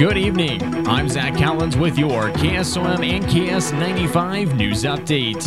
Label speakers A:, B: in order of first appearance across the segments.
A: Good evening. I'm Zach Collins with your KSOM and KS95 news update.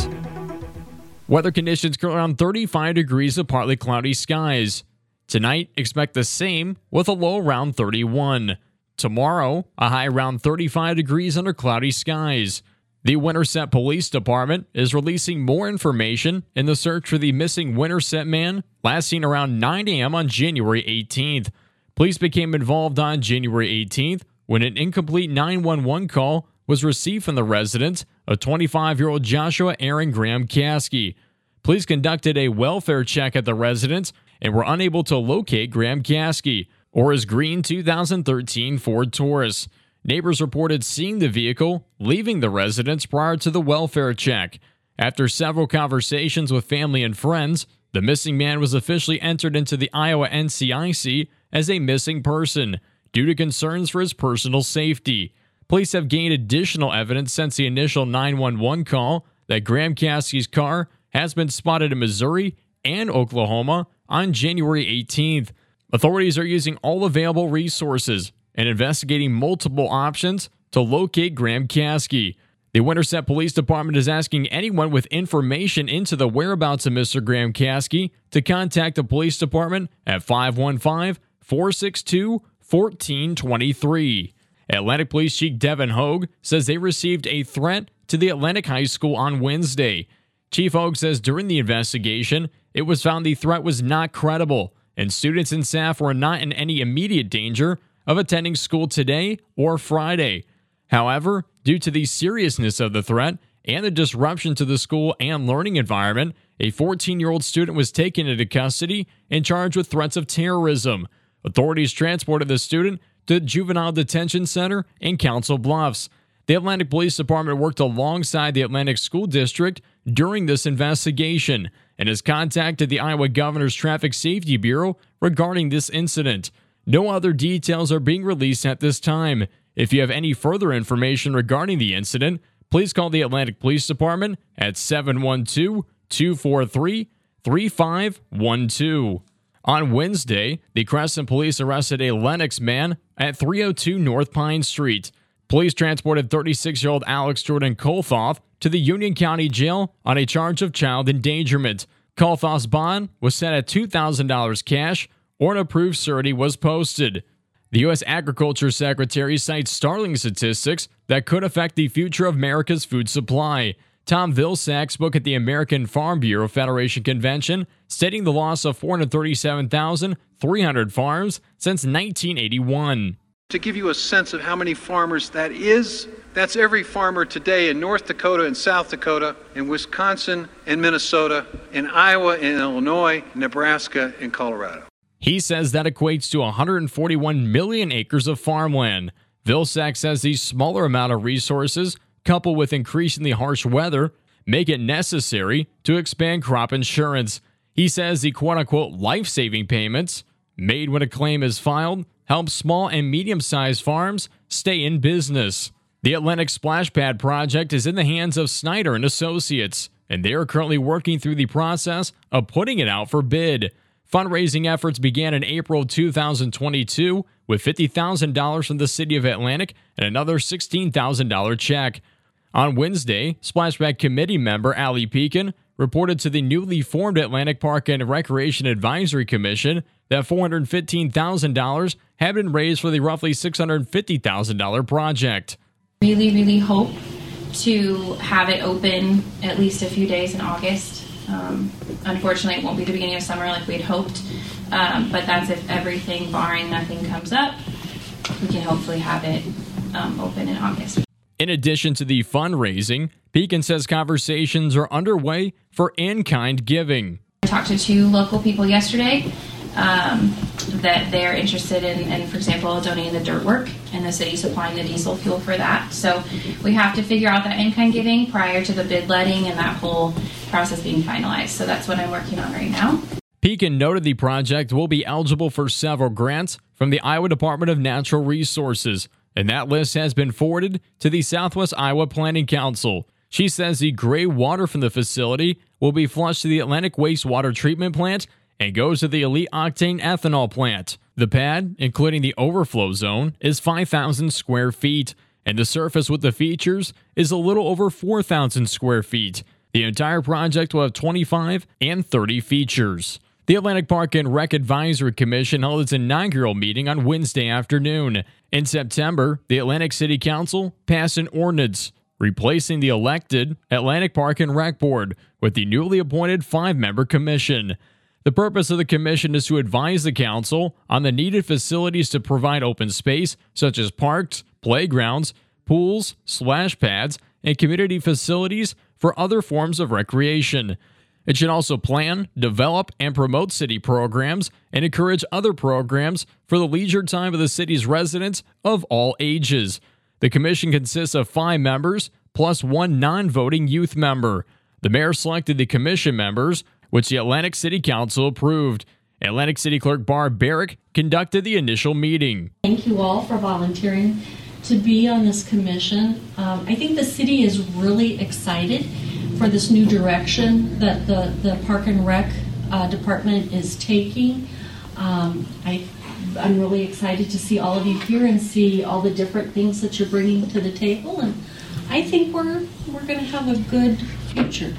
A: Weather conditions currently around 35 degrees of partly cloudy skies. Tonight, expect the same with a low around 31. Tomorrow, a high around 35 degrees under cloudy skies. The Winterset Police Department is releasing more information in the search for the missing Winterset man last seen around 9 a.m. on January 18th. Police became involved on January 18th when an incomplete 911 call was received from the resident of 25 year old Joshua Aaron Graham Caskey. Police conducted a welfare check at the residence and were unable to locate Graham Caskey or his green 2013 Ford Taurus. Neighbors reported seeing the vehicle leaving the residence prior to the welfare check. After several conversations with family and friends, the missing man was officially entered into the Iowa NCIC as a missing person due to concerns for his personal safety. Police have gained additional evidence since the initial 911 call that Graham Caskey's car has been spotted in Missouri and Oklahoma on January 18th. Authorities are using all available resources and investigating multiple options to locate Graham Caskey. The Winterset Police Department is asking anyone with information into the whereabouts of Mr. Graham Caskey to contact the police department at 515 462 1423. Atlantic Police Chief Devin Hogue says they received a threat to the Atlantic High School on Wednesday. Chief Hogue says during the investigation, it was found the threat was not credible and students and staff were not in any immediate danger of attending school today or Friday. However, due to the seriousness of the threat and the disruption to the school and learning environment, a 14 year old student was taken into custody and charged with threats of terrorism. Authorities transported the student to the Juvenile Detention Center in Council Bluffs. The Atlantic Police Department worked alongside the Atlantic School District during this investigation and has contacted the Iowa Governor's Traffic Safety Bureau regarding this incident. No other details are being released at this time. If you have any further information regarding the incident, please call the Atlantic Police Department at 712 243 3512. On Wednesday, the Creston Police arrested a Lenox man at 302 North Pine Street. Police transported 36 year old Alex Jordan Kolthoff to the Union County Jail on a charge of child endangerment. Kolthoff's bond was set at $2,000 cash or an approved surety was posted. The U.S. Agriculture Secretary cites startling statistics that could affect the future of America's food supply. Tom Vilsack spoke at the American Farm Bureau Federation convention, stating the loss of 437,300 farms since 1981.
B: To give you a sense of how many farmers that is, that's every farmer today in North Dakota and South Dakota, in Wisconsin and Minnesota, in Iowa and Illinois, Nebraska and Colorado.
A: He says that equates to 141 million acres of farmland. Vilsack says these smaller amount of resources coupled with increasingly harsh weather, make it necessary to expand crop insurance. He says the quote unquote life saving payments made when a claim is filed help small and medium sized farms stay in business. The Atlantic Splash Pad project is in the hands of Snyder and Associates, and they are currently working through the process of putting it out for bid. Fundraising efforts began in April 2022 with $50,000 from the City of Atlantic and another $16,000 check. On Wednesday, Splash Pad Committee member Ali Pekin reported to the newly formed Atlantic Park and Recreation Advisory Commission that $415,000 had been raised for the roughly $650,000 project.
C: Really, really hope to have it open at least a few days in August. Um, unfortunately, it won't be the beginning of summer like we'd hoped, um, but that's if everything, barring nothing, comes up. We can hopefully have it um, open in August.
A: In addition to the fundraising, Pekin says conversations are underway for in kind giving.
C: I talked to two local people yesterday um, that they're interested in, in, for example, donating the dirt work and the city supplying the diesel fuel for that. So we have to figure out that in kind giving prior to the bid letting and that whole process being finalized. So that's what I'm working on right now.
A: Pekin noted the project will be eligible for several grants from the Iowa Department of Natural Resources and that list has been forwarded to the Southwest Iowa Planning Council. She says the gray water from the facility will be flushed to the Atlantic Wastewater Treatment Plant and goes to the Elite Octane ethanol plant. The pad, including the overflow zone, is 5,000 square feet, and the surface with the features is a little over 4,000 square feet. The entire project will have 25 and 30 features. The Atlantic Park and Rec Advisory Commission held its inaugural meeting on Wednesday afternoon. In September, the Atlantic City Council passed an ordinance replacing the elected Atlantic Park and Rec Board with the newly appointed five member commission. The purpose of the commission is to advise the council on the needed facilities to provide open space, such as parks, playgrounds, pools, splash pads, and community facilities for other forms of recreation. It should also plan, develop, and promote city programs and encourage other programs for the leisure time of the city's residents of all ages. The commission consists of five members plus one non voting youth member. The mayor selected the commission members, which the Atlantic City Council approved. Atlantic City Clerk Barb Barrick conducted the initial meeting.
D: Thank you all for volunteering to be on this commission. Um, I think the city is really excited for this new direction that the, the Park and Rec uh, department is taking. Um, I, I'm really excited to see all of you here and see all the different things that you're bringing to the table, and I think we're we're going to have a good future.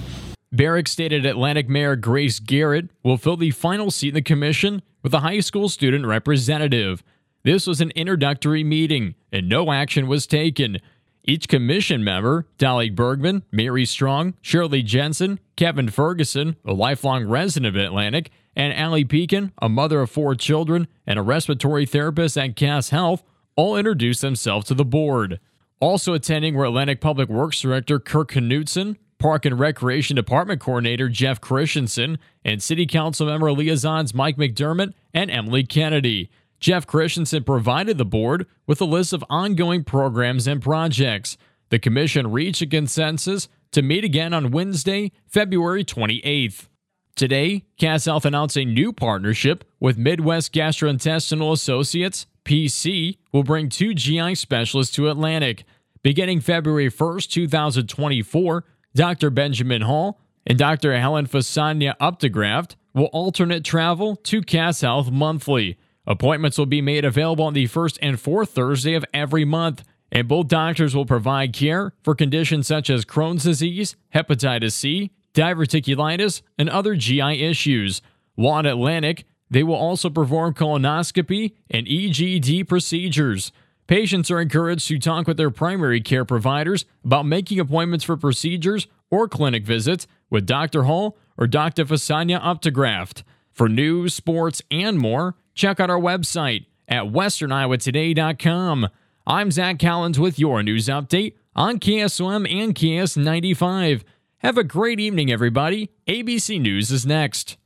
A: Barrick stated Atlantic Mayor Grace Garrett will fill the final seat in the commission with a high school student representative. This was an introductory meeting, and no action was taken. Each commission member, Dolly Bergman, Mary Strong, Shirley Jensen, Kevin Ferguson, a lifelong resident of Atlantic, and Allie Pekin, a mother of four children and a respiratory therapist at Cass Health, all introduced themselves to the board. Also attending were Atlantic Public Works Director Kirk Knutson, Park and Recreation Department Coordinator Jeff Christensen, and City Council member liaisons Mike McDermott and Emily Kennedy. Jeff Christensen provided the board with a list of ongoing programs and projects. The commission reached a consensus to meet again on Wednesday, February 28th. Today, Cass Health announced a new partnership with Midwest Gastrointestinal Associates, PC, will bring two GI specialists to Atlantic. Beginning February 1st, 2024, Dr. Benjamin Hall and Dr. Helen Fasania Updegraft will alternate travel to Cass Health monthly. Appointments will be made available on the first and fourth Thursday of every month, and both doctors will provide care for conditions such as Crohn's disease, hepatitis C, diverticulitis, and other GI issues. While at Atlantic, they will also perform colonoscopy and EGD procedures. Patients are encouraged to talk with their primary care providers about making appointments for procedures or clinic visits with Dr. Hall or Dr. Fasania Updegraft. For news, sports, and more, check out our website at westerniowatoday.com. I'm Zach Collins with your news update on KSOM and KS95. Have a great evening, everybody. ABC News is next.